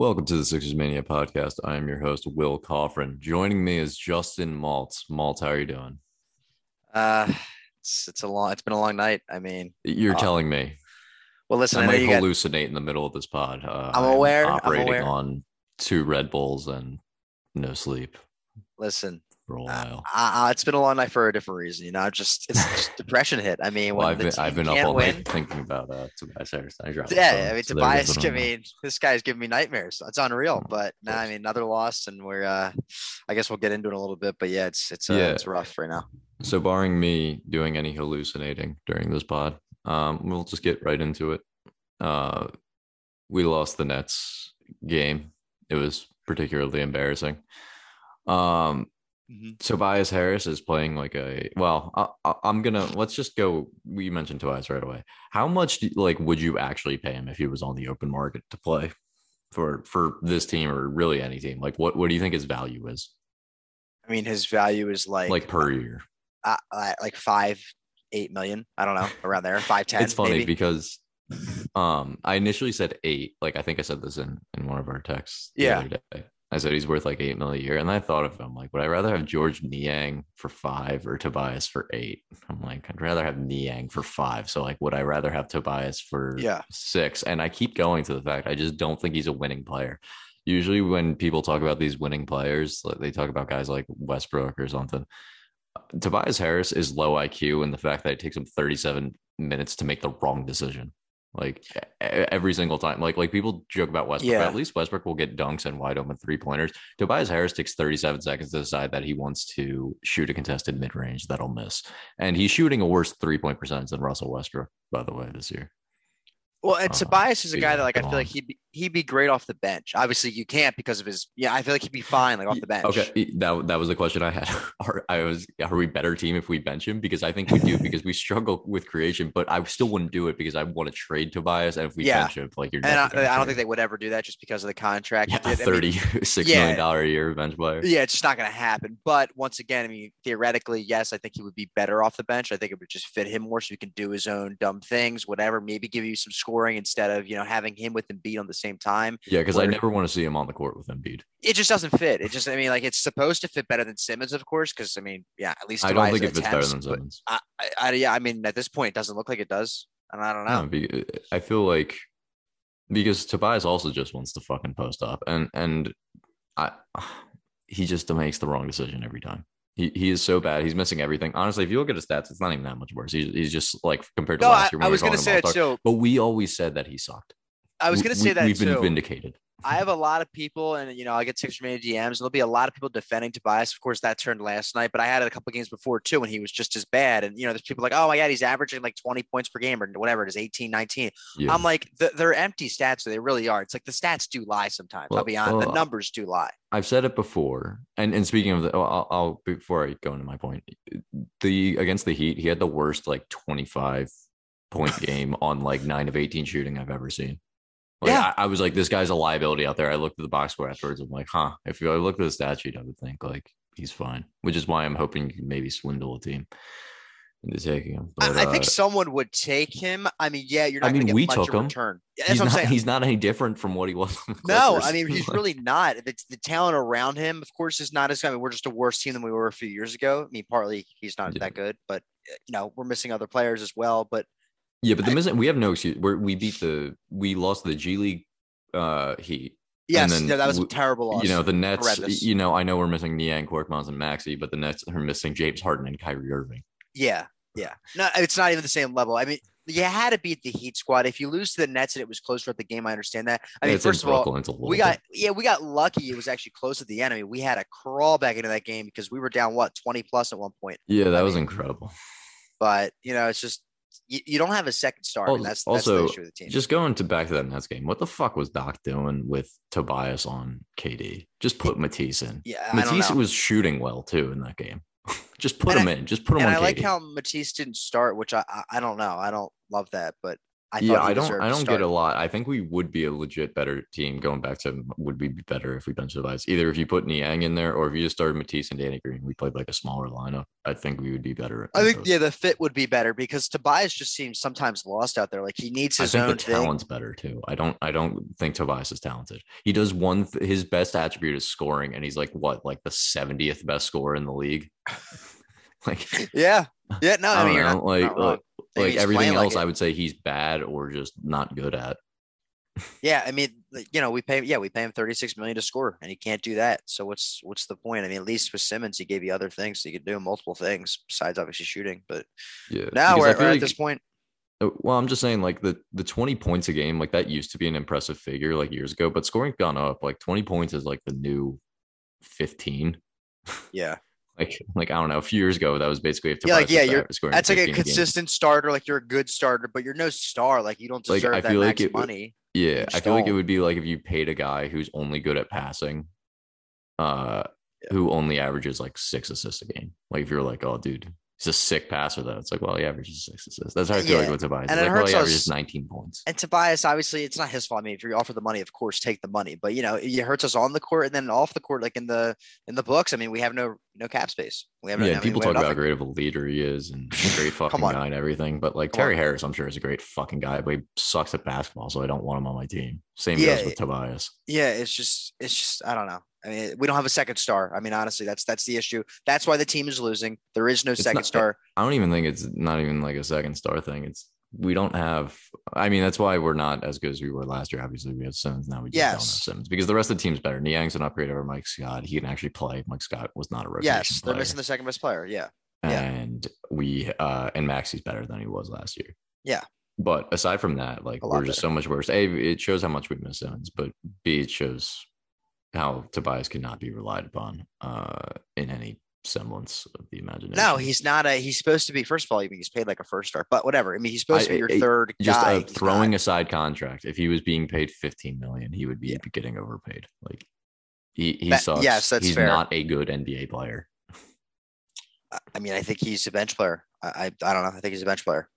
Welcome to the Sixers Mania podcast. I am your host, Will Coffrin. Joining me is Justin Maltz. Maltz, how are you doing? Uh, it's it's a long. It's been a long night. I mean, You're Uh, telling me. well, listen. I I might you got. hallucinate in the middle of this pod. Uh, I'm I'm aware, I'm Operating aware. on two Red Bulls and no sleep Listen, for a uh, while. uh, it's been a long night for a different reason. You know, just it's just depression hit. I mean, well, I've been, I've been up all win. night thinking about uh, Tobias Harris. I dropped Yeah, I mean, so Tobias. I mean, this guy's giving me nightmares. It's unreal. Oh, But no, I mean, another loss, and we're. uh I guess we'll get into it in a little bit. But yeah, it's it's uh, Yeah. it's rough right now. So, barring me doing any hallucinating during this pod, um, we'll just get right into it. Uh, we lost the Nets game. It was particularly embarrassing. Um, Mhm. Tobias Harris is playing like a well. I, I'm gonna let's just go. We mentioned Tobias right away. How much do, like would you actually pay him if he was on the open market to play for for this team or really any team? Like, what what do you think his value is I mean, his value is like like per year? uh, uh, like five, eight million. I don't know around there. Five ten. it's funny maybe. because um I initially said eight. Like I think I said this in in one of our texts the Yeah. other day. I said he's worth like eight million a year, and I thought of him like, would I rather have George Niang for five or Tobias for eight? I'm like, I'd rather have Niang for five. So like, would I rather have Tobias for Yeah. six? And I keep going to the fact I just don't think he's a winning player. Usually, when people talk about these winning players, they talk about guys like Westbrook or something. Tobias Harris is low IQ in the fact that it takes him 37 minutes to make the wrong decision. Like every single time. Like like people joke about Westbrook. Yeah. At least Westbrook will get dunks and wide open three pointers. Tobias Harris takes 37 seconds to decide that he wants to shoot a contested mid range that'll miss. And he's shooting a worse three point percentage than Russell Westbrook, by the way, this year. Well, and Uh, Tobias is a guy that like I feel like he'd be, he'd be great off the bench. Obviously, you can't because of his. Yeah, I feel like he'd be fine like off the bench. Okay, that that was the question I had. Are I was are we better team if we bench him? Because I think we do because we struggle with creation, but I still wouldn't do it because I want to trade Tobias. And if we Yeah. bench him, like you're And I, I don't think they would ever do that just because of the contract. yeah, he did. I mean, thirty six yeah. million dollar a year bench player. yeah, it's just not going to happen. But once again, I mean, theoretically, yes, I think he would be better off the bench. I think it would just fit him more, so he can do his own dumb things, whatever. Maybe give you some scoring instead of you know having him with Embiid on the same time. Yeah, because I never want to see him on the court with Embiid. It just doesn't fit. It just, I mean, like it's supposed to fit better than Simmons, of course, because I mean, yeah, at least I don't think it fits better than Simmons. I, I, I, yeah, I mean, at this point, it doesn't look like it does, and I don't know. No, I feel like because Tobias also just wants to fucking post up, and and I he just makes the wrong decision every time. He he is so bad. He's missing everything. Honestly, if you look at his stats, it's not even that much worse. He's, he's just like compared to No, I, last year. I we were was going to say it too. But we always said that he sucked. I was going to say We- that we've been vindicated. I have a lot of people, and you know, I get Sixers Mania DMs. There'll be a lot of people defending Tobias. Of course, that turned last night, but I had it a couple games before too, and he was just as bad. And you know, there's people like, oh my god, he's averaging like 20 points per game or whatever it is, 18, 19. Yeah. I'm like, th- they're empty stats. They really are. It's like the stats do lie sometimes. Well- I'll be honest. well, the uh, numbers do lie. I've said it before, and and speaking of the, oh, I'll, I'll before I go into my point, the against the Heat, he had the worst like twenty five point game on like nine of eighteen shooting I've ever seen. Like, Yeah. I, I was like, this guy's a liability out there. I looked at the box score afterwards. I'm like, huh. If I looked at the stat sheet, I would think like he's fine, which is why I'm hoping you can maybe swindle a team into taking him. But, I, I think uh, someone would take him. I mean, yeah, you're not going mean, to get we much took in him. return. Yeah, he's what not, I'm saying. he's not any different from what he was. No, I mean he's really not. It's the talent around him, of course, is not as. I mean, we're just a worse team than we were a few years ago. I mean, partly he's not Yeah. that good, but uh, you know we're missing other players as well. But Yeah, but the missing we have no excuse. We're, we beat the we lost the G League uh Heat. yes, then yeah, that was a terrible loss. You know the Nets. Horrendous. You know I know we're missing Niang, Korkmaz, and Maxey, but the Nets are missing James Harden and Kyrie Irving. yeah, yeah. No, it's not even the same level. I mean, you had to beat the Heat squad. If you lose to the Nets and it was close throughout the game, I understand that. I mean, It's first of all, Brooklyn, we got bit- yeah, we got lucky. It was actually close at the end. I mean, we had to crawl back into that game because we were down what twenty plus at one point. yeah, that I was mean, incredible. But you know, it's just you, you don't have a second star. I mean, Al- that's also, the issue with the team. Just going to back to that Nets game. What the fuck was Doc doing with Tobias on KD? Just put Matisse in. yeah, I Matisse was shooting well too in that game. Just put And him in. Just put him and on I KD. like how Matisse didn't start, which I, I I don't know. I don't love that, but I yeah, I don't I don't get a lot. I think we would be a legit better team going back to would we be better if we bench the Tobias. Either if you put Niang in there or if you just started Matisse and Danny Green, we played like a smaller lineup. I think we would be better. I in think both. yeah, the fit would be better because Tobias just seems sometimes lost out there. Like he needs his I think own the thing. talent's better too. I don't. I don't think Tobias is talented. He does one. Th- his best attribute is scoring, and he's like what, like the seventieth best scorer in the league. like Yeah, yeah. No, I, I mean not, like like, like everything playing like else. I would say he's bad or just not good at. Yeah, I mean, you know, we pay yeah, we pay him 36 million to score and he can't do that. So what's what's the point? I mean, at least with Simmons, he gave you other things. He could do multiple things besides obviously shooting. But Yeah. now we're, we're feel at like- this point. Uh, Well, I'm just saying, like the the 20 points a game, like that used to be an impressive figure like years ago, but scoring's gone up. Like 20 points is like the new 15. Yeah. Like, like I don't know. A few years ago, that was basically if Yeah, like, yeah, you're- scoring That's like a 15 game. consistent starter. Like you're a good starter, but you're no star. Like you don't Like, deserve I that like max it money. Yeah, I feel like it would be like if you paid a guy who's only good at passing, uh, Yeah. who only averages like six assists a game. Like if you're like, oh, dude, he's a sick passer, though. It's like, well, he averages six assists. That's how I feel like with Tobias. and It's it like, well, hurts he us- 19 points. And Tobias, obviously, it's not his fault. I mean, if you offer the money, of course, take the money. But you know, it hurts us on the court and then off the court, like in the in the books. I mean, we have no no cap space. We have no, I Yeah, mean, people we have talk about how great of a leader he is and great fucking guy and everything. But like Come Terry on. Harris, I'm sure is a great fucking guy, but he sucks at basketball, so I don't want him on my team. Same Yeah, goes with Tobias. Yeah, it's just it's just I don't know. I mean, we don't have a second star. I mean, honestly, that's that's the issue. That's why the team is losing. There is no second not- star. I don't even think it's not even like a second star thing. It's we don't have. I mean, that's why we're not as good as we were last year. Obviously, we have Simmons now. We just don't have Yes. Simmons because the rest of the team's better. Niang's an upgrade over Mike Scott. He can actually play. Mike Scott was not a rotation Yes, they're player. missing the second best player. Yeah, yeah. and we uh and Maxey's better than he was last year. Yeah. But aside from that, like we're just better. so much worse. A, it shows how much we miss Simmons, but B, it shows how Tobias cannot be relied upon uh in any semblance of the imagination. no, he's not a. He's supposed to be. First of all, I mean, he's paid like a first star, but whatever. I mean, he's supposed to be your I- third just guy. He's throwing aside contract. If he was being paid 15 million, he would be Yeah. getting overpaid. Like he he That- sucks. yes, that's he's fair. not a good NBA player. I- I mean, I think he's a bench player. I I, I don't know. I think he's a bench player.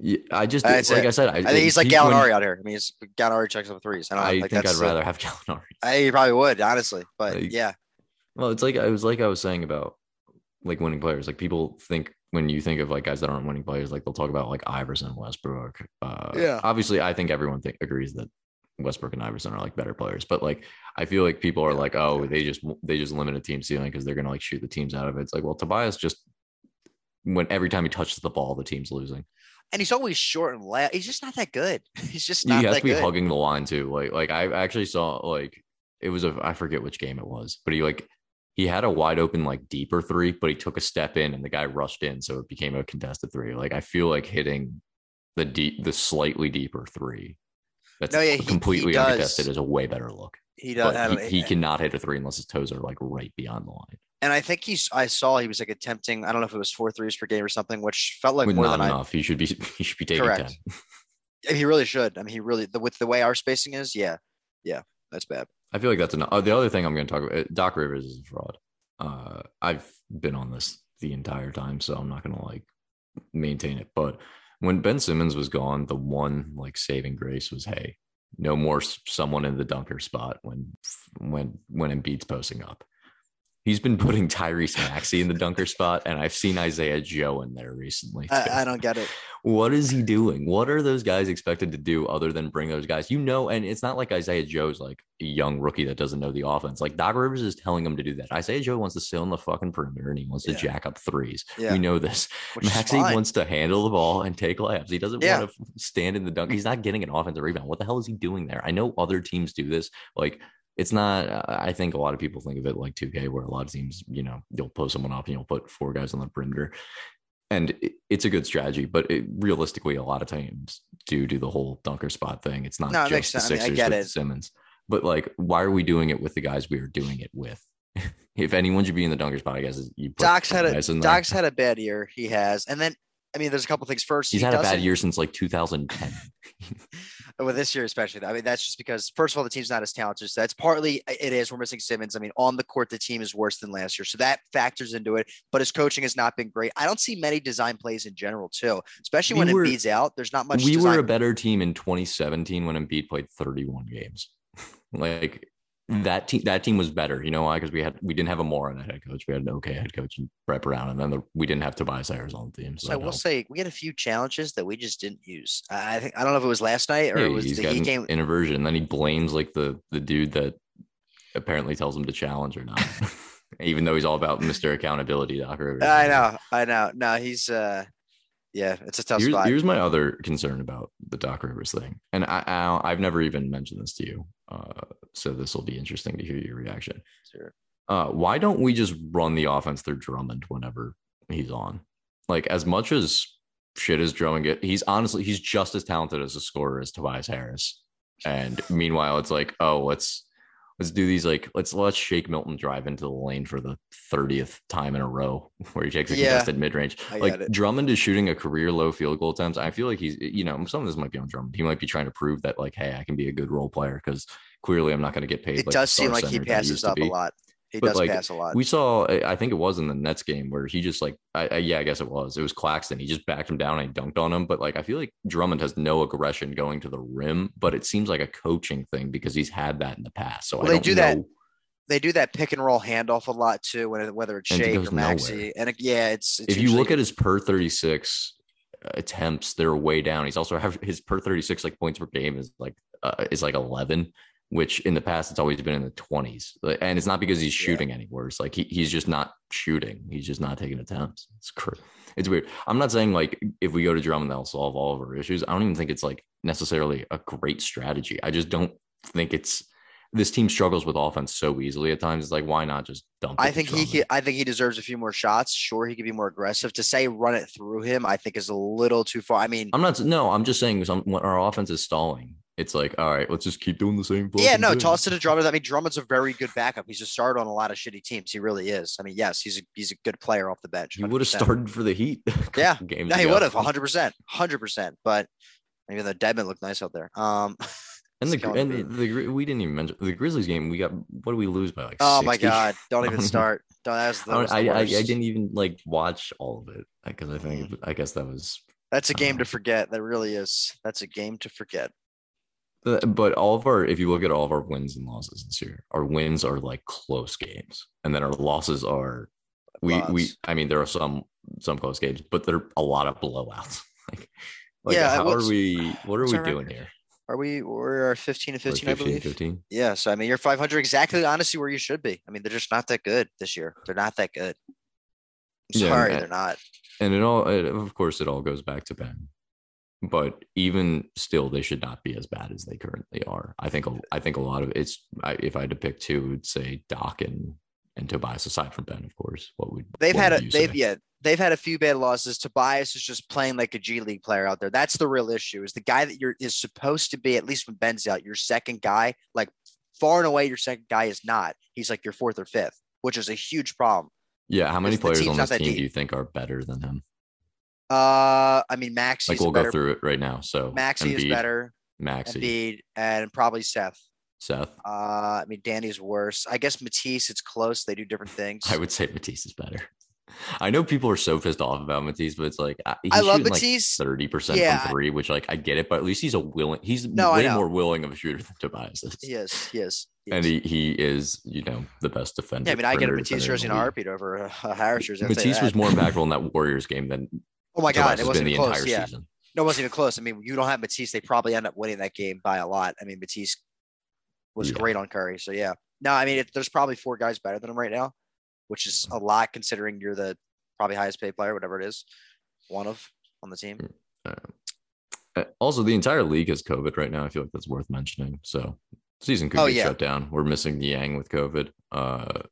Yeah, I just That's like it. I said, I, I think he's like when- Gallinari out here. I mean, he's, Gallinari checks up threes. I don't. I like, think I'd rather have Gallinari. I you probably would honestly, but Like, yeah, Well, it's like I was like I was saying about like winning players. Like people think when you think of like guys that aren't winning players, like they'll talk about like Iverson, Westbrook. Uh, Yeah. Obviously, I think everyone agrees that Westbrook and Iverson are like better players, but like I feel like people are Yeah, like, oh, yeah. they just they just limit a team ceiling because they're gonna like shoot the teams out of it. It's like, well, Tobias just when every time he touches the ball, the team's losing. and he's always short and last. He's just not that good. He's just He has to be good. hugging the line too. Like like I actually saw like it was a I forget which game it was, but he like he had a wide open like deeper three, but he took a step in and the guy rushed in, so it became a contested three. Like I feel like hitting the deep the slightly deeper three that's No, yeah, he- he completely does. uncontested is a way better look. He does. I But don't- he, he eh, cannot hit a three unless his toes are like right beyond the line. And I think he's. I saw he was like attempting. I don't know if it was four threes per game or something, which felt like With more not than enough. He should be he should be taking Correct. 10. I. He really should. I mean, he really the, with the way our spacing is. Yeah, yeah, that's bad. I feel like that's enough. Oh, the other thing I'm going to talk about, Doc Rivers is a fraud. Uh, I've been on this the entire time, so I'm not going to like maintain it. But when Ben Simmons was gone, the one like saving grace was, hey, no more someone in the dunker spot when when when Embiid's posting up. He's been putting Tyrese Maxey in the dunker spot, and I've seen Isaiah Joe in there recently. I, I don't get it. What is he doing? What are those guys expected to do other than bring those guys? You know, and it's not like Isaiah Joe's like a young rookie that doesn't know the offense. Like Doc Rivers is telling him to do that. Isaiah Joe wants to sit on the fucking perimeter and he wants to jack up threes. Yeah, We know this. which Maxey wants to handle the ball and take layups. He doesn't Yeah. want to stand in the dunk. He's not getting an offensive rebound. What the hell is he doing there? I know other teams do this. Like it's not. Uh, I think a lot of people think of it like 2K, where a lot of teams, you know, you'll post someone up and you'll put four guys on the perimeter, and it's a good strategy. But it, realistically, a lot of teams do do the whole dunker spot thing. It's not No, just the sense. I mean, I Sixers with it. Simmons, but like, why are we doing it with the guys we are doing it with? if anyone should be in the dunker spot, I guess is you put Doc's had a guys in there. Doc's had a bad year. He has, and then I mean, there's a couple things. First, He's he had a bad year since like 2010. well, this year especially. I mean, that's just because first of all, the team's not as talented. So that's partly uh, it is. We're missing Simmons. I mean, on the court, the team is worse than last year, so that factors into it. But his coaching has not been great. I don't see many design plays in general, too, especially We when were- Embiid's out. There's not much. we design. were a better team in 2017 when Embiid played 31 games. like that team, that team was better. You know why? Because we had we didn't have a moron at head coach. We had an okay head coach and Brett Brown, and then the, we didn't have Tobias Harris on the team. So, So I will say we had a few challenges that we just didn't use. I think I don't know if it was last night or Yeah, it was the got Heat an game. inversion. Then he blames like the the dude that apparently tells him to challenge or not, even though he's all about Mister Accountability. Doc Rivers. I know, I know. No, he's uh, yeah, it's a tough Here's, spot. here's my other concern about the Doc Rivers thing, and I, I I've never even mentioned this to you, uh, so this will be interesting to hear your reaction. Sure. Uh, why don't we just run the offense through Drummond whenever he's on? Like as much as shit is Drummond get, he's honestly he's just as talented as a scorer as Tobias Harris. And meanwhile, it's like, oh, let's let's do these like let's let's shake Milton drive into the lane for the 30th time in a row where he takes a Yeah. contested mid range. Like. Drummond is shooting a career low field goal attempts. I feel like he's you know some of this might be on Drummond. He might be trying to prove that like, hey, I can be a good role player because clearly I'm not going to get paid. It like, does seem like he center that I passes up a lot. He But, does like, pass a lot. We saw, I think it was in the Nets game where he just like, I, I, yeah, I guess it was. It was Claxton. He just backed him down and he dunked on him. But like, I feel like Drummond has no aggression going to the rim, but it seems like a coaching thing because he's had that in the past. So Well, I they don't do that they do that pick and roll handoff a lot too, when whether it's Shake or Maxey. And it, yeah, it's, it's If you look at his per 36 attempts, they're way down. He's also have his per 36 like points per game is like uh, is like 11, which in the past it's always been in the 20s. And it's not because he's Yeah. shooting anywhere. It's like he, he's just not shooting. He's just not taking attempts. It's cr- it's weird. I'm not saying like if we go to Drummond that'll solve all of our issues. I don't even think it's like necessarily a great strategy. I just don't think it's this team struggles with offense so easily at times. It's like why not just dump? I think he I think he deserves a few more shots. Sure, he could be more aggressive. To say run it through him, I think is a little too far. I mean, I'm not. No, I'm just saying some, our offense is stalling, it's like, all right, let's just keep doing the same. yeah, no, thing. toss it to Drummond. I mean, Drummond's a very good backup. He's a starter on a lot of shitty teams. He really is. I mean, yes, he's a he's a good player off the bench. He would have started for the Heat. Yeah. games. No, he would have 100, percent 100. percent But even though Dedmon looked nice out there. Um, And the and the, the we didn't even mention the Grizzlies game. We got what do we lose by like? oh my god, don't even start. Don't. That was, I, that don't- was the I, I, I didn't even like watch all of it because I think Mm. I guess that was. That's a game to Um, forget. That really is. That's a game to forget. But all of our, if you look at all of our wins and losses this year, our wins are like close games, and then our losses are we we. I mean, there are some some close games, but there are a lot of blowouts. like, like Yeah, how are we? What are we doing record? here? Are we? We're 15 and We're 15, I believe. 15. Yeah. So I mean, you're 500 exactly, honestly, where you should be. I mean, they're just not that good this year. They're not that good. I'm Yeah, sorry, and- they're not. and it all it, of course it all goes back to ben but even still they should not be as bad as they currently are i think I think a lot of it's I, if i had to pick two would say doc and and tobias aside from ben of course what would They've what had a. would you They've say? yeah. They've had a few bad losses. Tobias is just playing like a G League player out there. That's the real issue. Is the guy that you're is supposed to be at least when Ben's out, your second guy. Like far and away, your second guy is not. He's like your fourth or fifth, which is a huge problem. yeah how many players on this team do you think are better than him Uh, I mean, Maxey like we'll better. go through it right now so Maxey is better. maxey Embiid and probably Seth. seth Uh, I mean, Danny's worse. I guess Matisse, it's close. They do different things. i would say matisse is better i know people are so pissed off about matisse but it's like I- he's I love Matisse. 30% Yeah. from three, which like I get it, but at least he's a willing he's No, way more willing of a shooter than Tobias is. Yes, yes. And he, he is, you know, the best defender. yeah, I mean, I get a Matisse jersey in a heartbeat over a, a Harris jersey. I'll Matisse was more impactful in that Warriors game than Oh my god, it wasn't the even close. entire Yeah, season. no, it wasn't even close. I mean, you don't have Matisse, they probably end up winning that game by a lot. I mean, Matisse was Yeah. great on Curry. So yeah, no, I mean, it, there's probably four guys better than him right now, which is a lot considering you're the probably highest paid player, whatever it is, one of on the team. Uh, Also, the entire league has COVID right now. I feel like that's worth mentioning. So season could Oh, get yeah. shut down. We're missing Niang with COVID. Uh,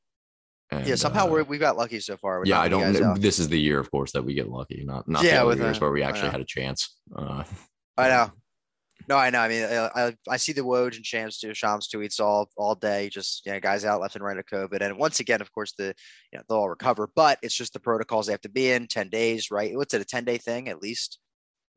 and, yeah, somehow uh, we got lucky so far. yeah, I don't know. This is the year, of course, that we get lucky. Not not Yeah, the other years uh, where we actually had a chance. Uh, I know. No, I know. I mean, I, I, I see the Woj and Shams too, Shams tweets all all day, just yeah, guys out left and right of COVID. And once again, of course, the you know they'll all recover, but it's just the protocols they have to be in ten days, right? What's it, a ten day thing at least?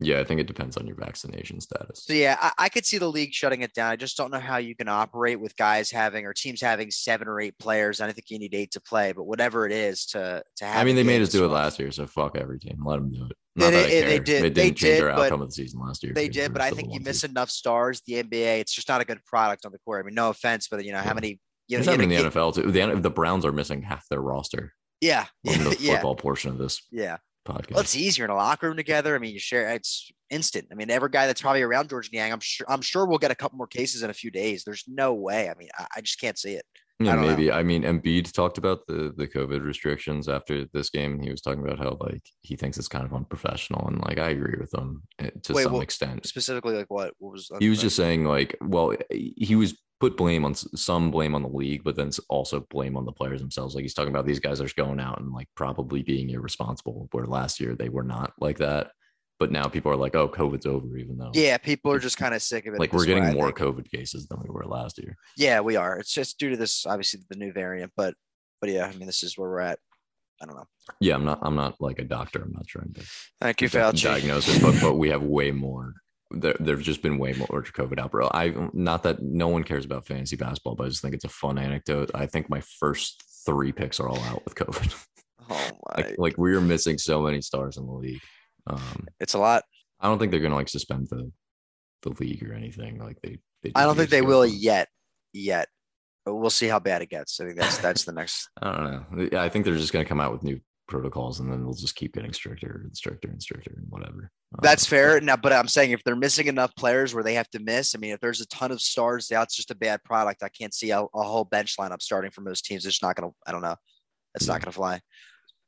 Yeah, I think it depends on your vaccination status. So yeah, I, I, could see the league shutting it down. I just don't know how you can operate with guys having or teams having seven or eight players. I don't think you need eight to play, but whatever it is to to have. I mean, they made us do it last year, so fuck every team. Let them do it. Not they, did. They didn't they change did, their outcome of the season last year. They did, but I think you miss enough stars. The NBA, it's just not a good product on the court. I mean, no offense, but you know yeah. how many. You know, you know, in the NFL too. The, the Browns are missing half their roster. Yeah, the yeah. football portion of this. Yeah, podcast. Well, it's easier in a locker room together. I mean, you share it's instant. I mean, every guy that's probably around George Niang, I'm sure I'm sure we'll get a couple more cases in a few days. There's no way. I mean, I, I just can't see it. Yeah, I maybe. Know. I mean, Embiid talked about the the COVID restrictions after this game. And he was talking about how like he thinks it's kind of unprofessional, and like I agree with him eh, to Wait, some well, extent. Specifically, like what? What was? He was just saying like, well, he was put blame on some blame on the league, but then also blame on the players themselves. Like he's talking about these guys are going out and like probably being irresponsible. Where last year they were not like that but now people are like, "Oh, COVID's over," even though yeah, people are just kind of sick of it. Like we're getting more COVID cases than we were last year. Yeah, we are. It's just due to this, obviously, the new variant. But but yeah, I mean, this is where we're at. I don't know. Yeah, I'm not. I'm not like a doctor. I'm not trying to. Thank you, Fauci. Diagnose it, but, but we have way more. There, there've just been way more to COVID outbreak. I not that no one cares about fantasy basketball, but I just think it's a fun anecdote. I think my first three picks are all out with COVID. Oh my! like, like we are missing so many stars in the league. Um, it's a lot. I don't think they're gonna like suspend the the league or anything. Like they, they I don't think they will yet. Yet, but we'll see how bad it gets. I think that's that's the next. I don't know. I think they're just gonna come out with new protocols and then they'll just keep getting stricter and stricter and stricter and whatever. That's um, fair. Now, but I'm saying if they're missing enough players where they have to miss, I mean, if there's a ton of stars, that's just a bad product. I can't see a, a whole bench lineup starting for most teams. It's not going to, I don't know. It's yeah. not going to fly.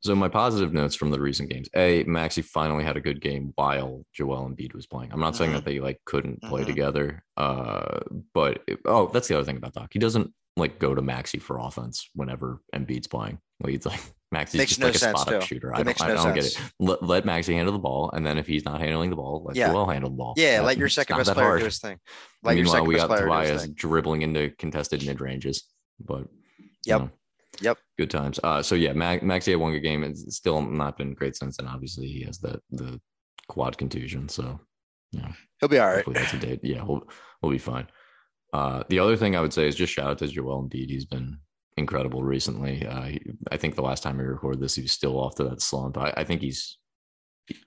So my positive notes from the recent games: A, Maxey finally had a good game while Joel Embiid was playing. I'm not mm-hmm. saying that they like couldn't play mm-hmm. together, uh, but it, oh, that's the other thing about Doc. He doesn't like go to Maxey for offense whenever Embiid's playing. Like he's like Maxey's makes just no like a spot up shooter. It I don't, I don't get it. Let, let Maxey handle the ball, and then if he's not handling the ball, let yeah. Joel handle the ball. Yeah, let your second best player hard. do his thing. Let Meanwhile, we got Tobias dribbling into contested mid ranges, but yep. Know, Yep. Good times. Uh, so yeah, Max, Maxey had one good game. It's still not been great since then. Obviously, he has the the quad contusion. So yeah, he'll be all right. Hopefully That's a date. Yeah, we'll we'll be fine. Uh, the other thing I would say is just shout out to Joel Embiid. He's been incredible recently. Uh, he, I think the last time we recorded this, he was still off to that slump. I, I think he's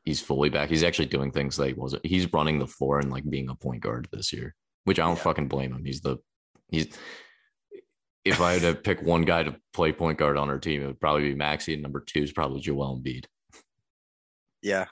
he's fully back. He's actually doing things that he wasn't. He's running the floor and like being a point guard this year, which I don't yeah. fucking blame him. He's the he's if I had to pick one guy to play point guard on our team, it would probably be Maxey, and number two is probably Joel Embiid. Yeah,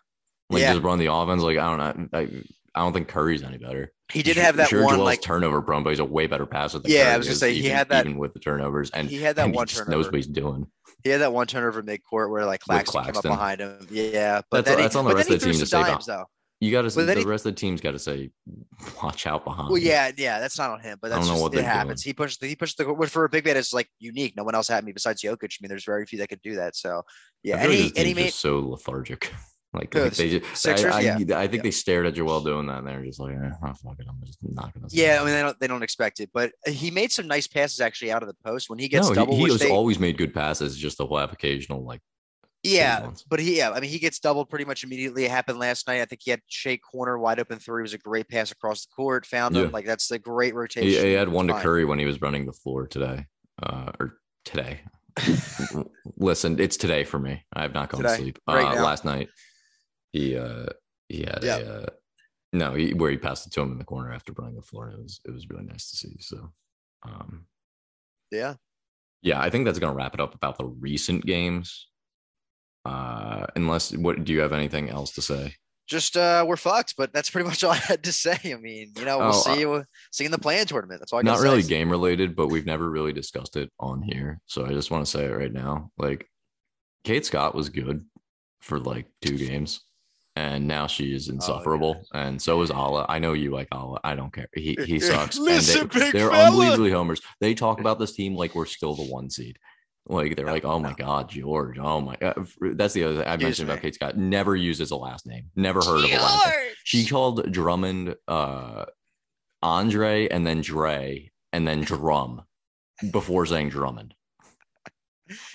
like yeah. just run the offense. Like I don't know, I, I don't think Curry's any better. He did have that sure one Joel's like turnover prone, but he's a way better passer. Than yeah, Curry I was gonna say he had that even with the turnovers, and he had that one he turnover. Knows what he's doing. He had that one turnover mid court where like Claxton, Claxton, came up behind him. Yeah, but that's, that's he, on the rest of the team to say. Dimes, though. You got to. say The he, rest of the team's got to say, "Watch out behind." Well, yeah, yeah, that's not on him, but that's I don't know what it happens. Doing. He pushed. He pushed the. Which for a big man is like unique. No one else had me besides Jokic. I mean, there's very few that could do that. So yeah, and he, and he made so lethargic. Like, like they just, Sixers, I, I, yeah. I think yeah. they stared at Joel doing that, and they're just like, eh, oh, fuck it, I'm just not gonna. Yeah, I mean, they don't they don't expect it, but he made some nice passes actually out of the post when he gets no, double. He, he has they, always made good passes. Just the whole occasional like yeah, but he, yeah, I mean, he gets doubled pretty much immediately. It happened last night. I think he had Shake corner wide open three. It was a great pass across the court. Found him. Like that's a great rotation. He, he had one to Curry when he was running the floor today, uh, or today. Listen, it's today for me. I have not gone today, to sleep. Right uh, last night, he uh, he had yep. a uh, no, he, where he passed it to him in the corner after running the floor. It was it was really nice to see. So, um, yeah, yeah, I think that's going to wrap it up about the recent games. Uh, unless what do you have anything else to say? Just uh, we're fucked, but that's pretty much all I had to say. I mean, you know, we'll oh, see you uh, see in the play-in tournament. That's all. I not really say. game related, but we've never really discussed it on here, so I just want to say it right now. Like, Kate Scott was good for like two games, and now she is insufferable, oh, yeah. and so is Alaa. I know you like Alaa. I don't care. He he sucks. Listen, they, are unbelievably homers. They talk about this team like we're still the one seed. Like they're No, like, oh my god, George. Oh my god. That's the other thing I Excuse mentioned about. Kate Scott. Never uses a last name. Never heard of a last name. She called Drummond uh Andre and then Dre and then Drum before saying Drummond.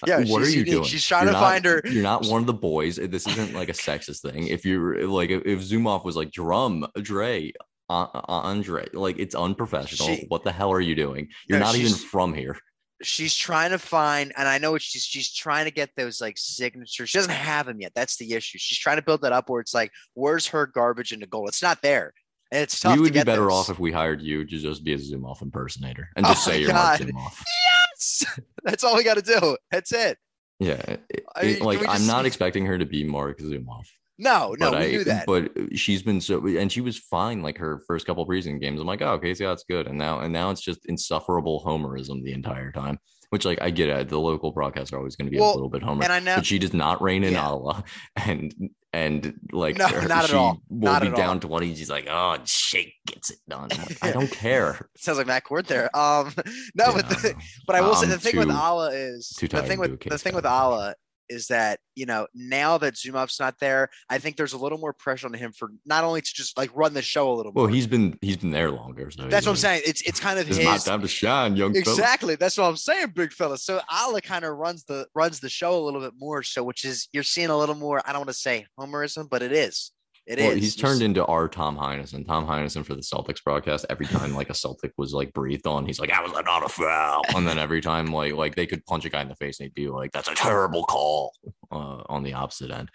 Yeah, what are she's you doing? She's trying You're to not- find her- You're not one of the boys. This isn't like a sexist thing. If you're like, if, Zumoff was like Drum, Dre, uh, uh, Andre, like it's unprofessional. She- what the hell are you doing? You're No, not even from here. she's trying to find, and I know she's she's trying to get those like signatures. She doesn't have them yet. That's the issue. She's trying to build that up where it's like, where's her garbage into goal? It's not there, and it's tough. we to would be get better those. off if we hired you to just be a Zumoff impersonator and just Oh say you're Mark God. Zumoff. Yes! That's all we got to do. That's it. Yeah, it- I mean, like I'm not expecting her to be Marc Zumoff. No, no, but we I, knew that. But she's been so, and she was fine like her first couple preseason games. I'm like, oh, okay, so that's good. And now, and now it's just insufferable homerism the entire time. Which, like, I get it. The local broadcasts are always going to be Well, a little bit homer, and I know but she does not reign in Yeah. Ottawa, and and like, No, her- not at all. will Not be down all. twenty. She's like, oh, Shake gets it done. Like, I don't care. sounds like Matt Cord there. Um, no, Yeah, but I the. But I will say the thing with too- Alaa is the thing with the thing with. Alaa is that you know now that Zumoff's not there, I think there's a little more pressure on him for not only to just like run the show a little Well, more. he's been he's been there longer. So That's what I'm saying. It's it's kind of It's his my time to shine, young fella. exactly. That's what I'm saying, big fella. So Alaa kind of runs the runs the show a little bit more. So which is you're seeing a little more. I don't want to say homerism, but it is. It is. well, he's turned into our Tom Heinsohn. Tom Heinsohn for the Celtics broadcast. Every time like a Celtic was like breathed on, he's like, "I was not a foul," and then every time like like they could punch a guy in the face and he'd be like, "That's a terrible call," uh, on the opposite end.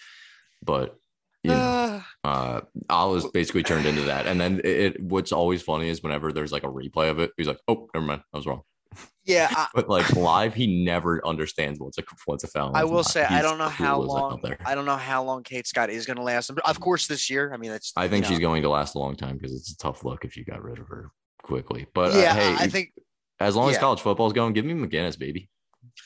But yeah. uh, Alaa's basically turned into that. And then it, it what's always funny is whenever there's like a replay of it, he's like, "Oh, never mind, I was wrong." Yeah. I, But like live, he never understands what's a what's a foul. I will say I don't know how as long. I don't know how long Kate Scott is going to last. Of course, this year. I mean, that's I think you she's know. going to last a long time because it's a tough look if you got rid of her quickly. But uh, yeah, hey, I think as long as yeah. college football's going, give me McGinnis, baby.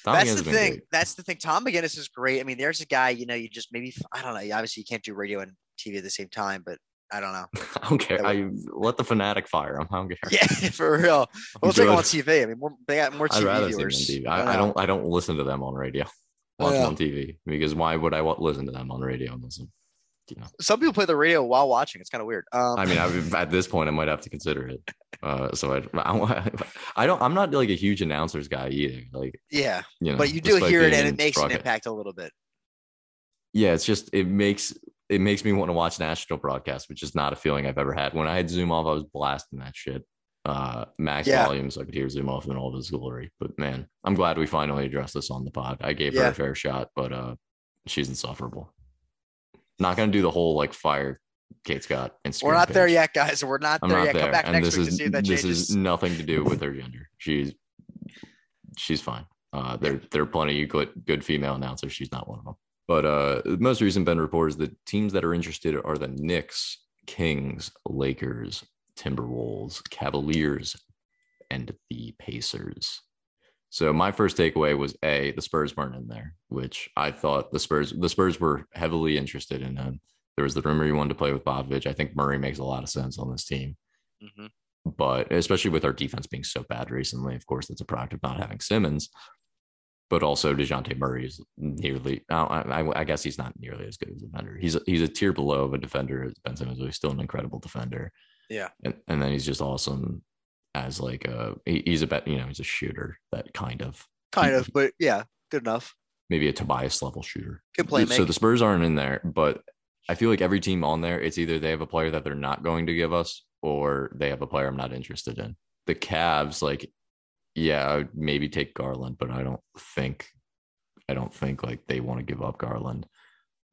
Tom that's McGinnis the thing. great. That's the thing. Tom McGinnis is great. I mean, there's a guy, you know, you just maybe I don't know. Obviously, you can't do radio and TV at the same time, but I don't know. I don't care. I let the fanatic fire him. I don't care. Yeah, for real. We'll take him on TV. I mean, they got more TV I'd rather viewers. see them on TV. I, I don't. I don't listen to them on radio. Watch them on TV because why would I listen to them on radio listen? You know, Some people play the radio while watching. It's kind of weird. Um, I mean, I, at this point, I might have to consider it. Uh, so I, I, I don't. I'm not like a huge announcers guy either. Like yeah, you know, but you do hear it, and it makes an impact a little bit. yeah, it's just it makes it makes me want to watch national broadcast, which is not a feeling I've ever had. When I had Zumoff, I was blasting that shit. Uh max Yeah. volume so I could hear Zumoff in all of his glory. But man, I'm glad we finally addressed this on the pod. I gave her a fair shot, but uh she's insufferable. Not gonna do the whole like fire Kate Scott Instagram. We're not there yet, guys. We're not I'm there not yet. there. Come back and next week is to see if that this changes. is nothing to do with her gender. She's she's fine. Uh, there there are plenty of good good female announcers. She's not one of them. But uh, the most recent Ben report is the teams that are interested are the Knicks, Kings, Lakers, Timberwolves, Cavaliers, and the Pacers. So my first takeaway was a the Spurs weren't in there, which I thought the Spurs the Spurs were heavily interested in him. There was the rumor he wanted to play with Popovich. I think Murray makes a lot of sense on this team, Mhm. but especially with our defense being so bad recently, of course, it's a product of not having Simmons. But also Dejounte Murray is nearly. I, I, I guess he's not nearly as good as a defender. He's he's a tier below of a defender as Ben Simmons, but he's still an incredible defender. Yeah. and, and then he's just awesome as like a he- he's a bet you know he's a shooter that kind of Kind of, but yeah, good enough. maybe a Tobias level shooter. Good play So the Spurs aren't in there, but I feel like every team on there, it's either they have a player that they're not going to give us or they have a player I'm not interested in. The Cavs, like, yeah, I would maybe take Garland, but I don't think, I don't think like they want to give up Garland.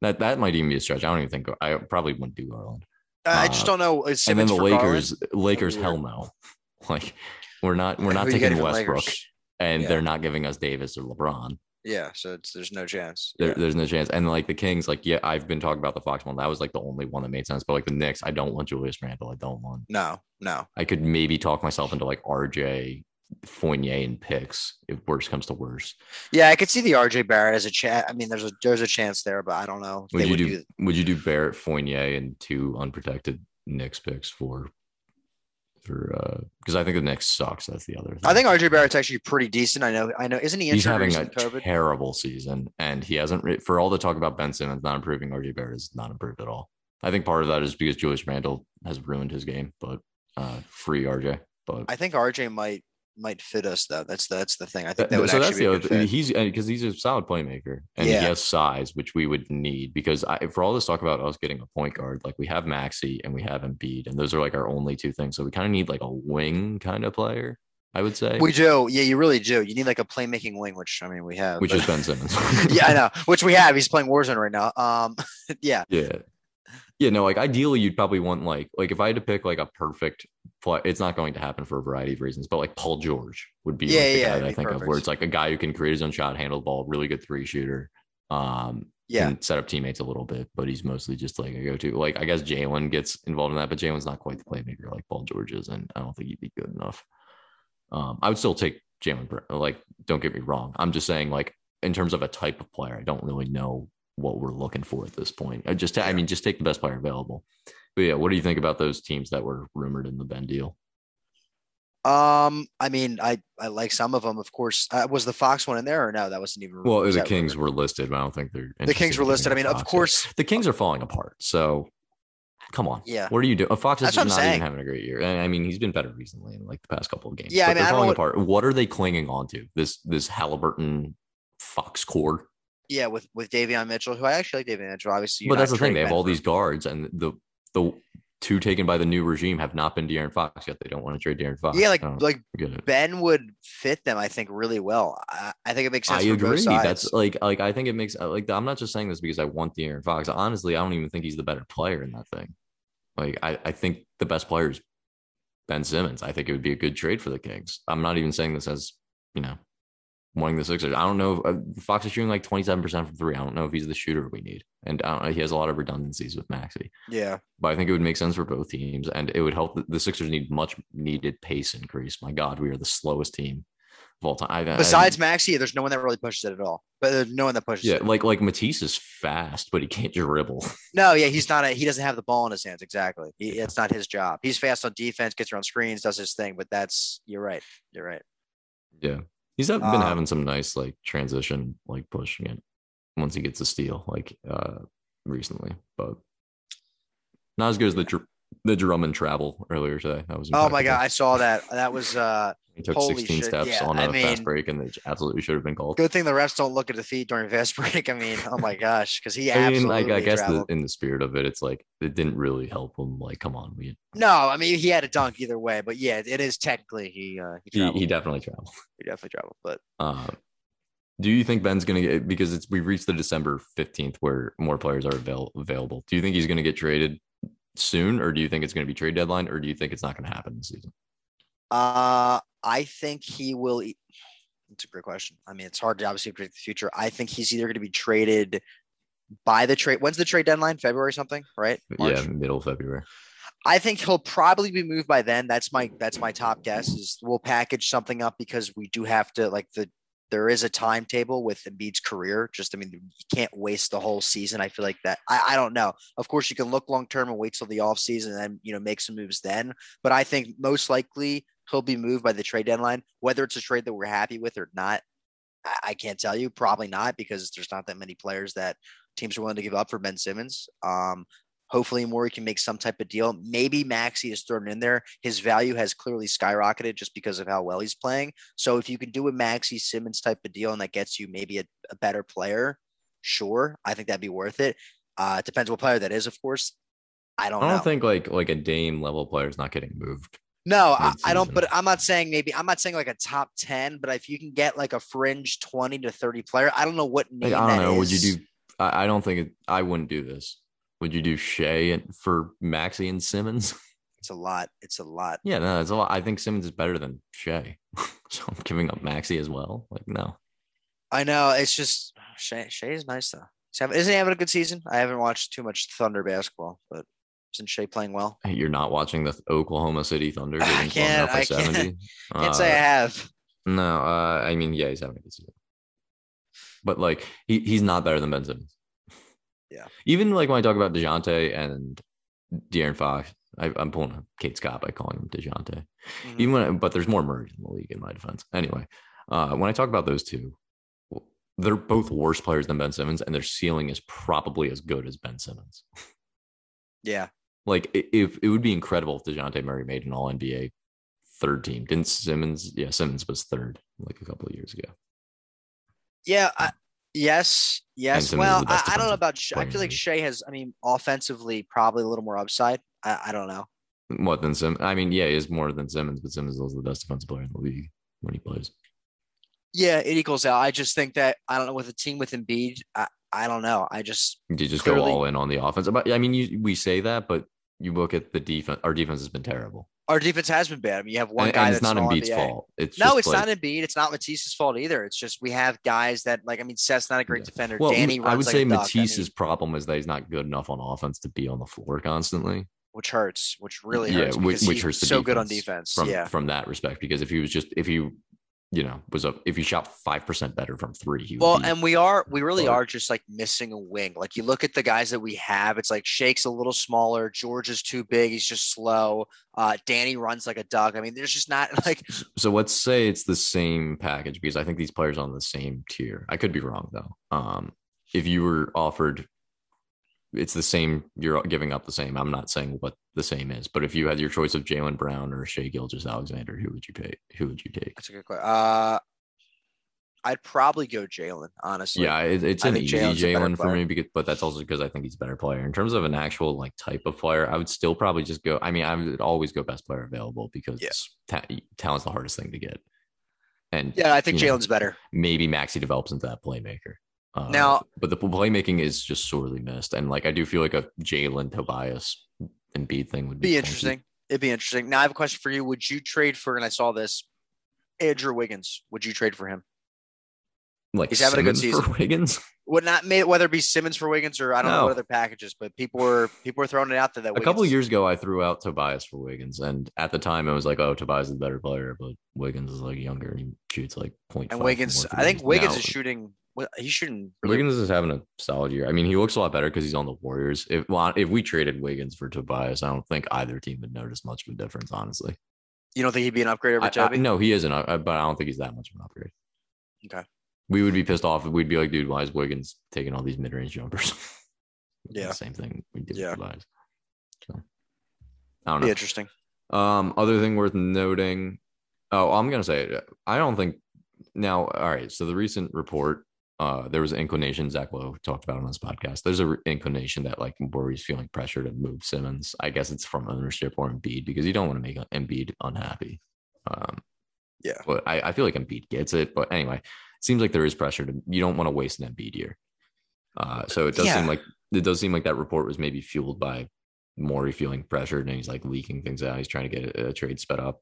That that might even be a stretch. I don't even think I probably wouldn't do Garland. I just uh, don't know. Is and then the for Garland? Lakers, Lakers, hell no. Like we're not we're not Who taking Westbrook, Lakers? and Yeah. they're not giving us Davis or LeBron. Yeah, so it's, there's no chance. There, Yeah. There's no chance. And like the Kings, like yeah, I've been talking about the Fox one. That was like the only one that made sense. But like the Knicks, I don't want Julius Randle. I don't want. No, no. I could maybe talk myself into like RJ, Fournier, and picks if worse comes to worse. Yeah, I could see the RJ Barrett as a chance. I mean, there's a there's a chance there, but I don't know. Would they you would do, Would you do Barrett, Fournier, and two unprotected Knicks picks for for because I think the Knicks sucks. That's the other. Thing. I think RJ Barrett's actually pretty decent. I know. I know. Isn't he he's having a COVID? terrible season, and he hasn't. re- For all the talk about Ben Simmons not improving, RJ Barrett is not improved at all. I think part of that is because Julius Randle has ruined his game, but uh, free RJ. But I think RJ might might fit us though. That's that's the thing. I think that Th- would so actually that's be the other He's because he's a solid playmaker and Yeah. he has size, which we would need. Because I, for all this talk about us getting a point guard, like we have Maxey and we have Embiid, and those are like our only two things. So we kind of need like a wing kind of player, I would say, We do. Yeah, you really do. You need like a playmaking wing, which I mean we have. which but- is Ben Simmons. yeah, I know. Which we have. He's playing Warzone right now. Um, yeah, Yeah. Yeah, no, like ideally you'd probably want like like if I had to pick like a perfect play, it's not going to happen for a variety of reasons, but like Paul George would be Yeah, like the yeah, guy that I think of where it's like a guy who can create his own shot, handle the ball, really good three shooter, um, yeah. and set up teammates a little bit, but he's mostly just like a go-to. Like I guess Jalen gets involved in that, but Jalen's not quite the playmaker like Paul George is, and I don't think he'd be good enough. Um, I would still take Jalen. Like, don't get me wrong. I'm just saying, like, in terms of a type of player, I don't really know what we're looking for at this point. I just, I mean, just take the best player available. But yeah, what do you think about those teams that were rumored in the Ben deal? Um, I mean, I I like some of them. Of course, uh, was the Fox one in there or no? That wasn't even. Well, was the Kings rumored? were listed, but I don't think they're The Kings were listed. I mean, of course, the Kings are falling apart. So, come on, Yeah. What are you doing? Fox is not what I'm even having a great year. I I mean, he's been better recently in like the past couple of games. Yeah, I mean, they're falling know apart. What are they clinging on to? This this Halliburton Fox core. Yeah, with with Davion Mitchell, who I actually like Davion Mitchell. Obviously, but that's the thing; they have all these guards, and the the two taken by the new regime have not been De'Aaron Fox yet. They don't want to trade De'Aaron Fox. Yeah, like like. Ben would fit them. I think really well. I, I think it makes sense. I agree. That's like like I think it makes like I'm not just saying this because I want De'Aaron Fox. Honestly, I don't even think he's the better player in that thing. Like I, I think the best player is Ben Simmons. I think it would be a good trade for the Kings. I'm not even saying this as you know wanting the Sixers. I don't know. Uh, Fox is shooting like 27 percent from three. I don't know if he's the shooter we need, and know, he has a lot of redundancies with Maxey. yeah. But I think it would make sense for both teams, and it would help. The, the Sixers need much needed pace increase. My God, we are the slowest team of all time. I- I- Besides Maxey, there's no one that really pushes it at all. But there's no one that pushes yeah, it. like like Matisse is fast, but he can't dribble. No, yeah, he's not. A, he doesn't have the ball in his hands. Exactly. He, it's not his job. He's fast on defense, gets around screens, does his thing. But that's you're right. You're right. yeah, he's been Um, having some nice like transition, like pushing it once he gets a steal, like uh recently, but not as good as the The Drummond travel earlier today. That was Oh my god. I saw that. That was uh He took holy 16 shit, steps yeah, on a I fast break, and it absolutely should have been called. good thing the refs don't look at the feet during fast break. I mean, oh my gosh, because he I mean, absolutely like I guess the, in the spirit of it, it's like it didn't really help him. Like, come on, we no, I mean he had a dunk either way, but yeah, it is technically he uh, he he, traveled. he He, definitely traveled. definitely traveled, but Uh, do you think Ben's going to get because it's we've reached the December 15th where more players are avail- available? Do you think he's going to get traded soon or do you think it's going to be trade deadline or do you think it's not going to happen this season? uh, I think he will. e- It's a great question. I mean, it's hard to obviously predict the future. I think he's either going to be traded by the trade. When's the trade deadline? February something, right? March? Yeah, middle of February. I think he'll probably be moved by then. That's my that's my top guess. Is we'll package something up because we do have to like the there is a timetable with Embiid's career. Just I mean, you can't waste the whole season. I feel like that. I, I don't know. Of course, you can look long term and wait till the off season and then you know make some moves then. But I think most likely he'll be moved by the trade deadline. Whether it's a trade that we're happy with or not, I, I can't tell you. Probably not because there's not that many players that teams are willing to give up for Ben Simmons. Um, Hopefully, Morey can make some type of deal. Maybe Maxey is thrown in there. His value has clearly skyrocketed just because of how well he's playing. So, if you can do a Maxey Simmons type of deal and that gets you maybe a, a better player, sure, I think that'd be worth it. Uh, it depends what player that is, of course. I don't I don't think like like a Dame level player is not getting moved. No, I, I don't. But I'm not saying maybe. I'm not saying like a top ten. But if you can get like a fringe twenty to thirty player, I don't know what name. Like, I don't know. Would you do? I, I don't think it, I wouldn't do this. Would you do Shai and- for Maxey and Simmons? It's a lot. It's a lot. Yeah, no, it's a lot. I think Simmons is better than Shai, so I'm giving up Maxey as well. Like, no, I know. It's just Shai. Shai is nice though. Having, isn't he having a good season? I haven't watched too much Thunder basketball, but isn't Shai playing well? Hey, you're not watching the Oklahoma City Thunder I getting blown can't- I can't- 70. Can't say I Uh, have. No, uh, I mean, yeah, he's having a good season, but like he he's not better than Ben Simmons. Yeah. Even like when I talk about Dejounte and De'Aaron Fox, I, am pulling a Kate Scott by calling him Dejounte. Mhm. Even when, but there's more Murray in the league in my defense. Anyway, uh, when I talk about those two, they're both worse players than Ben Simmons, and their ceiling is probably as good as Ben Simmons. yeah, Like i- if it would be incredible if Dejounte Murray made an All NBA third team. Didn't Simmons? Yeah, Simmons was third like a couple of years ago. yeah. I, yes, yes. Well, I, I don't know about. Shai. I feel like. Shai has. I mean, offensively, probably a little more upside. I, I don't know. What than Simmons? I mean, yeah, he is more than Simmons, but Simmons is the best defensive player in the league when he plays. Yeah, it equals out. I just think that I don't know with a team with Embiid. I, I don't know. I just You just Clearly- go all in on the offense. But I mean, you, we say that, but you look at the defense. Our defense has been terrible. Our defense has been bad. I mean, you have one and, guy and it's that's not Embiid's fault. It's No, it's like- not Embiid. It's not Matisse's fault either. It's just we have guys that like. I mean, Seth's not a great Yeah. defender. Well, Danny I would like say. I Matisse's mean, problem is that he's not good enough on offense to be on the floor constantly. which hurts, which really yeah, hurts. which, because which he's hurts the so good on defense defense. from yeah, from that respect. Because if he was just if he, you know, was a if you shot five percent better from three, he Well, be, and we are we really But- are just like missing a wing. Like you look at the guys that we have, it's like Shake's a little smaller, George is too big, he's just slow. Uh, Danny runs like a duck. I mean, there's just not like so let's say it's the same package because I think these players are on the same tier. I could be wrong though. Um, if you were offered, it's the same. You're giving up the same. I'm not saying what the same is, but if you had your choice of Jaylen Brown or Shai Gilgeous-Alexander, who would you pay? Who would you take? that's a good question. Uh, I'd probably go Jaylen, honestly. Yeah, it, it's I an easy Jaylen's a better Jaylen for me because, but that's also because I think he's a better player. In terms of an actual like type of player, I would still probably just go. I mean, I would always go best player available because Yeah. ta- talent's the hardest thing to get. And Yeah, I think know, Jaylen's better. maybe Maxey develops into that playmaker. Uh, Now- but the playmaking is just sorely missed, and like I do feel like a Jaylen Tobias and Embiid thing would be, Be interesting. It'd be interesting. Now I have a question for you. Would you trade for? And I saw this. Andrew Wiggins. Would you trade for him? Like He's having a good season. for Wiggins. Would not may whether it be Simmons for Wiggins or I don't know what other packages, but people were people were throwing it out there that a couple Wiggins- years ago, I threw out Tobias for Wiggins, and at the time, I was like, "Oh, Tobias is the better player," but Wiggins is like younger and he shoots like point. and Wiggins. I think Wiggins is shooting. Shooting. Really, Wiggins is having a solid year. I mean, he looks a lot better because he's on the Warriors. If well, if we traded Wiggins for Tobias, I don't think either team would notice much of a difference. Honestly, you don't think he'd be an upgrade over Toby? no, he isn't, I- but I don't think he's that much of an upgrade. Okay. We would be pissed off if we'd be like, dude, why is Wiggins taking all these mid-range jumpers? Yeah. same thing we did Yeah. with Tobias. So I don't Be know. interesting. Um, other thing worth noting. Oh, I'm gonna say. I don't think now. All right. So the recent report, uh, there was an inclination. Zach Lowe talked about on this podcast. There's an re- inclination that like Morey's feeling pressure to move Simmons. I guess it's from ownership or Embiid because you don't want to make Embiid unhappy. Um, Yeah. But I, I feel like Embiid gets it. But anyway, it seems like there is pressure to. You don't want to waste an Embiid year. Uh, so it does Yeah. seem like it does seem like that report was maybe fueled by Morey feeling pressured and he's like leaking things out. He's trying to get a, a trade sped up.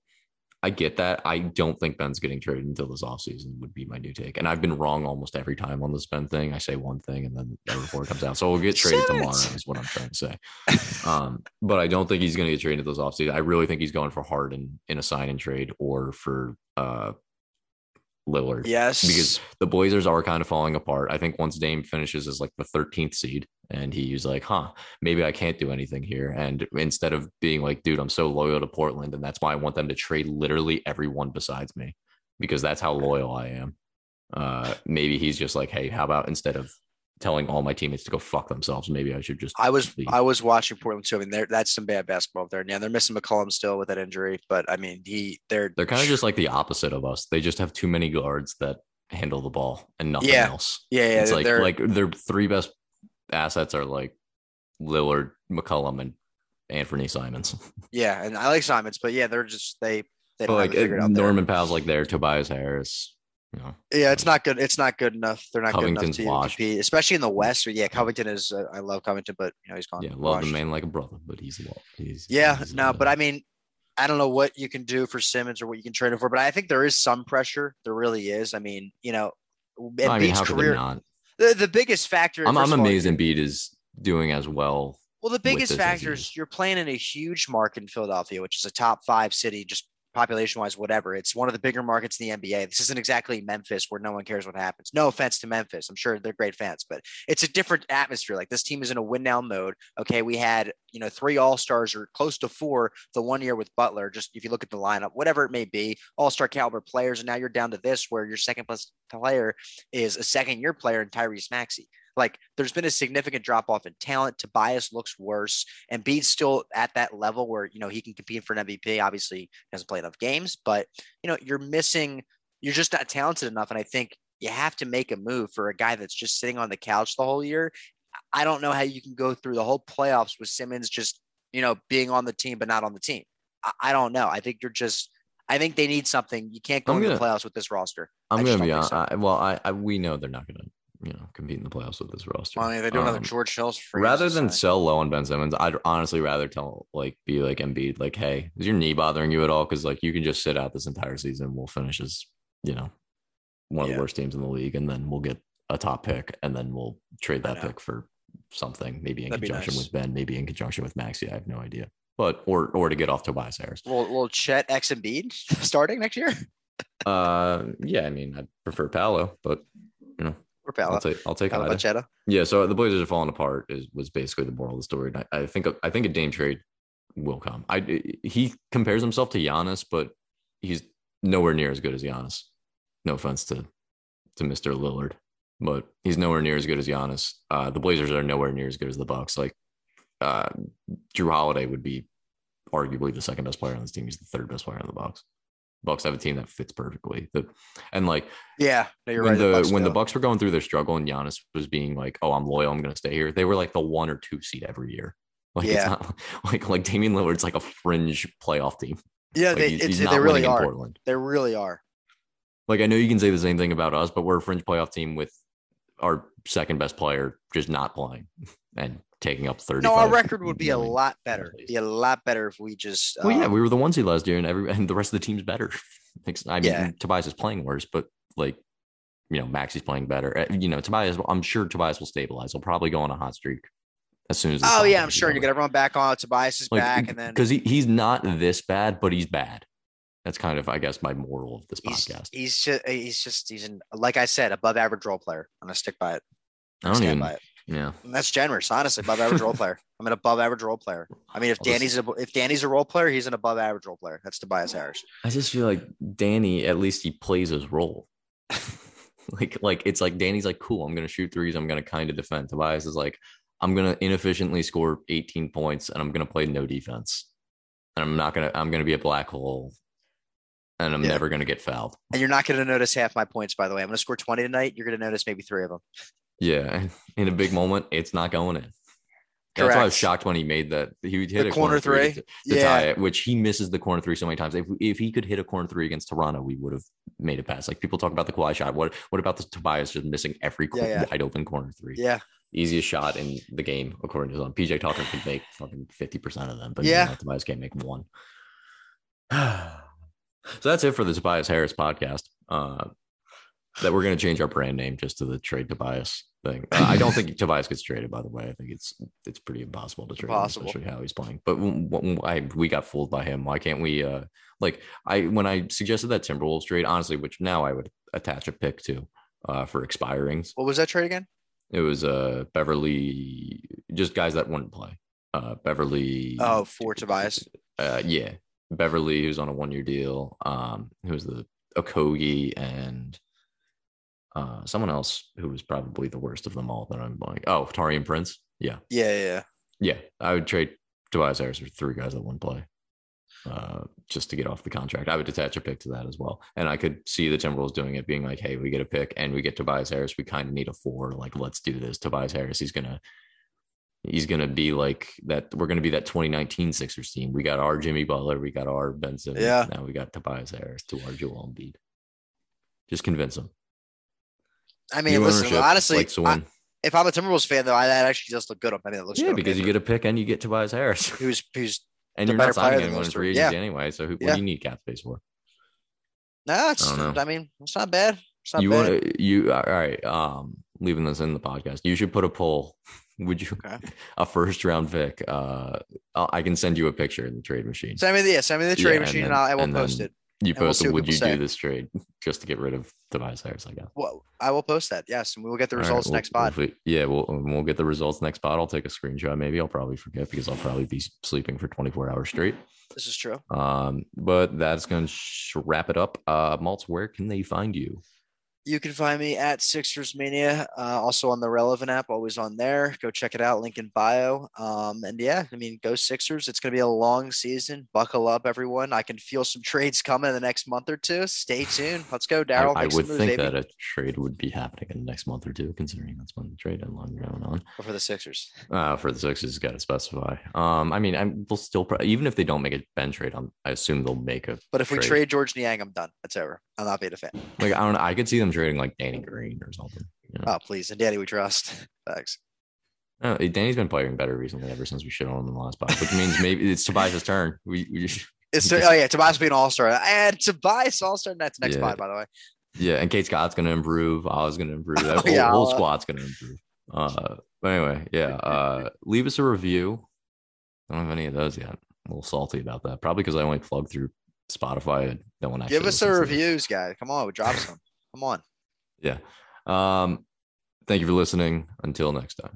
I get that. I don't think Ben's getting traded until this offseason would be my new take. And I've been wrong almost every time on this Ben thing. I say one thing and then the report comes out. So we'll get traded tomorrow is what I'm trying to say. Um, but I don't think he's going to get traded this offseason. I really think he's going for Harden in a sign and trade or for uh, Lillard Yes. because the Blazers are kind of falling apart. I think once Dame finishes as like the 13th seed and he's like, huh, maybe I can't do anything here. And instead of being like, dude, I'm so loyal to Portland and that's why I want them to trade literally everyone besides me because that's how loyal I am. Uh, maybe he's just like, hey, how about instead of telling all my teammates to go fuck themselves, maybe I should just. I was leave. I was watching Portland too. I mean, that's some bad basketball up there. Yeah, they're missing McCollum still with that injury, but I mean, he they're They're kind of just like the opposite of us. They just have too many guards that handle the ball and nothing Yeah. else. yeah yeah it's like they're like their three best assets are like Lillard, McCollum, and Anthony Simons. yeah, and I like Simons, but yeah, they're just they they like have it out. Norman Powell's like there, Tobias Harris. Yeah, it's not good. It's not good enough. They're not good enough to washed. compete, especially in the West. Yeah, Covington is. Uh, I love Covington, but you know he's gone. yeah, love the man like a brother, but he's he's Yeah, he's no, but I mean, I don't know what you can do for Simmons or what you can trade him for, but I think there is some pressure. There really is. I mean, you know, I mean, career. The, the biggest factor. I'm, I'm all, amazed Embiid is doing as well. Well, the biggest factor is you're playing in a huge market in Philadelphia, which is a top five city, just population wise, whatever. It's one of the bigger markets in the NBA. This isn't exactly Memphis where no one cares what happens. No offense to Memphis. I'm sure they're great fans, but it's a different atmosphere. Like this team is in a win now mode. Okay. We had, you know, three all stars or close to four the one year with Butler. Just if you look at the lineup, whatever it may be, all star caliber players. And now you're down to this where your second plus player is a second year player in Tyrese Maxey. Like there's been a significant drop off in talent. Tobias looks worse. and Embiid's still at that level where, you know, he can compete for an MVP. Obviously, doesn't play enough games, but, you know, you're missing, you're just not talented enough. And I think you have to make a move for a guy that's just sitting on the couch the whole year. I don't know how you can go through the whole playoffs with Simmons just, you know, being on the team, but not on the team. I, I don't know. I think you're just, I think they need something. You can't go I'm into gonna- the playoffs with this roster. I'm gonna be honest. I, well, I, I we know they're not gonna you know compete in the playoffs with this roster. Well, I mean, they do another Um, George Hill's free. rather than sell low on Ben Simmons, I'd honestly rather tell like be like Embiid, like, hey, is your knee bothering you at all? Because like you can just sit out this entire season. We'll finish as you know one of Yeah. the worst teams in the league, and then we'll get a top pick, and then we'll trade that pick for something, maybe in That'd conjunction nice. with Ben, maybe in conjunction with Maxey. I have no idea, but or or to get off Tobias Harris. Will, will Chet X and Embiid starting next year? Uh, yeah, I mean, I prefer Paolo, but Or I'll take I'll take either. Yeah, so the Blazers are falling apart is was basically the moral of the story. And I, I think I think a Dame trade will come. I he compares himself to Giannis, but he's nowhere near as good as Giannis. No offense to to Mr. Lillard, but he's nowhere near as good as Giannis. Uh, the Blazers are nowhere near as good as the Bucks. Like uh, Jrue Holiday would be arguably the second best player on this team. He's the third best player on the Bucks. Bucks have a team that fits perfectly. The, and like Yeah, no, you're when right. the Bucks when the. Bucks were going through their struggle and Giannis was being like, "Oh, I'm loyal. I'm going to stay here." They were like the one or two seed every year. Like it's Yeah. not like like Damian Lillard's like a fringe playoff team. yeah, Like, they, he's, it's, he's they really are. Portland. They really are. Like I know you can say the same thing about us, but we're a fringe playoff team with our second best player just not playing and taking up thirty. No, our record would be a lot better. Be a lot better if we just. Well, yeah, um, we were the one seed last year, and every and the rest of the team's better. Like, I mean, Yeah. Tobias is playing worse, but like, you know, Maxey's playing better. Uh, You know, Tobias. I'm sure Tobias will stabilize. He'll probably go on a hot streak as soon as. Oh yeah, I'm sure. You get everyone back on. Tobias is back, and then because he, he's not this bad, but he's bad. That's kind of, I guess, my moral of this he's, podcast. he's just he's just he's an like I said, above average role player. I'm gonna stick by it. I don't even. Yeah, And that's generous, honestly. Above average role player. I'm an above average role player. I mean, if I'll just- Danny's a, if Danny's a role player, he's an above average role player. That's Tobias Harris. I just feel like Danny. At least he plays his role. like, like it's like Danny's like, cool. I'm gonna shoot threes. I'm gonna kind of defend. Tobias is like, I'm gonna inefficiently score 18 points, and I'm gonna play no defense, and I'm not gonna. I'm gonna be a black hole, and I'm Yeah. never gonna get fouled. And you're not going to notice half my points, by the way. I'm going to score 20 tonight. You're going to notice maybe three of them. Yeah, in a big moment, it's not going in. That's why I was shocked when he made that. He hit The a corner, corner three, three? to, to Yeah. tie it, which he misses the corner three so many times. If if he could hit a corner three against Toronto, we would have made it pass. Like people talk about the Kawhi shot. What what about the Tobias just missing every Yeah, yeah. wide open corner three? Yeah. Easiest shot in the game according to them. PJ Tucker could make fucking fifty percent of them, but Yeah. you know, Tobias can't make one. so that's it for the Tobias Harris podcast. Uh, that we're going to change our brand name just to the trade Tobias thing. Uh, I don't think Tobias gets traded. By the way, I think it's it's pretty impossible to trade, him, Impossible. especially how he's playing. But I we got fooled by him. Why can't we? Uh, like I when I suggested that Timberwolves trade, honestly, which now I would attach a pick to uh, for expirings. What was that trade again? It was uh Beverley, just guys that wouldn't play. Uh, Beverley. Oh, for Tobias. Uh, yeah, Beverley, who's on a one year deal. Um, who's the Okogie and uh, someone else who was probably the worst of them all that I'm like, oh, Taurean Prince. Yeah, Yeah, yeah, yeah. I would trade Tobias Harris for three guys that wouldn't play. Uh, just to get off the contract, I would attach a pick to that as well, and I could see the Timberwolves doing it, being like, "Hey, we get a pick and we get Tobias Harris. We kind of need a four. Like, let's do this." Tobias Harris, he's gonna, he's gonna be like that. We're gonna be that 2019 Sixers team. We got our Jimmy Butler, we got our Ben Simmons. Yeah. Now we got Tobias Harris to our Joel Embiid. Just convince him. I mean, New listen, honestly, I- if I'm a Timberwolves fan, though, I, that actually does look good. I mean, it looks yeah, good. because you get a pick and you get Tobias Harris. who's who's And you're not signing anyone in free Yeah. anyway. So who, what Yeah. do you need cap space for? no, it's. I. I mean, it's not bad. It's not you bad. want you all right? Um, leaving this in the podcast, you should put a poll Would you Okay. a first round pick? Uh, I'll- I can send you a picture in the trade machine. Send me the yeah, send me the trade Yeah, machine and, then- I, I will and post it. You post we'll what would you say. do this trade just to get rid of Tobias Harris? I guess. Well, I will post that. Yes, and we will get the All right, results we'll- next pod. fi- yeah, we'll we'll get the results next pod. I'll take a screenshot. Maybe I'll probably forget because I'll probably be sleeping for 24 hours straight. This is true. Um, but that's gonna sh- wrap it up. Uh, Maltz, where can they find you? You can find me at Sixers Mania, uh, also on the Relevant app, always on there. Go check it out, link in bio. Um, and yeah, I mean, go Sixers. It's going to be a long season. Buckle up, everyone. I can feel some trades coming in the next month or two. Stay tuned. Let's go, Daryl. I some would moves, think baby. that a trade would be happening in the next month or two, considering that's when the trade deadline is going on. for the Sixers. Uh, for the Sixers, got to specify. Um, I mean, I'm they'll still pro- even if they don't make a Ben trade, I'm, I assume they'll make a But if we Trade. trade George Niang, I'm done. That's over. I'm not being a fan. like I don't know. I could see them trading like Danny Green or something. You know? Oh, please. And Danny, we trust. Thanks. Uh, Danny's been playing better recently ever since we shit on him in the last pod, which means maybe it's Tobias' turn. We, we just, It's oh yeah, Tobias being an all star. And Tobias all star. That's next Yeah. pod, by the way. yeah, and Kate Scott's gonna improve. I was gonna improve. That Oh, whole, yeah, whole squad's gonna improve. Uh, but anyway, yeah. Uh, leave us a review. I don't have any of those yet. I'm a little salty about that. Probably because I only plugged through Spotify. No one actually Give us a listens to it. reviews, guy. Come on, we drop some. Come on. Yeah. Um, thank you for listening. Until next time.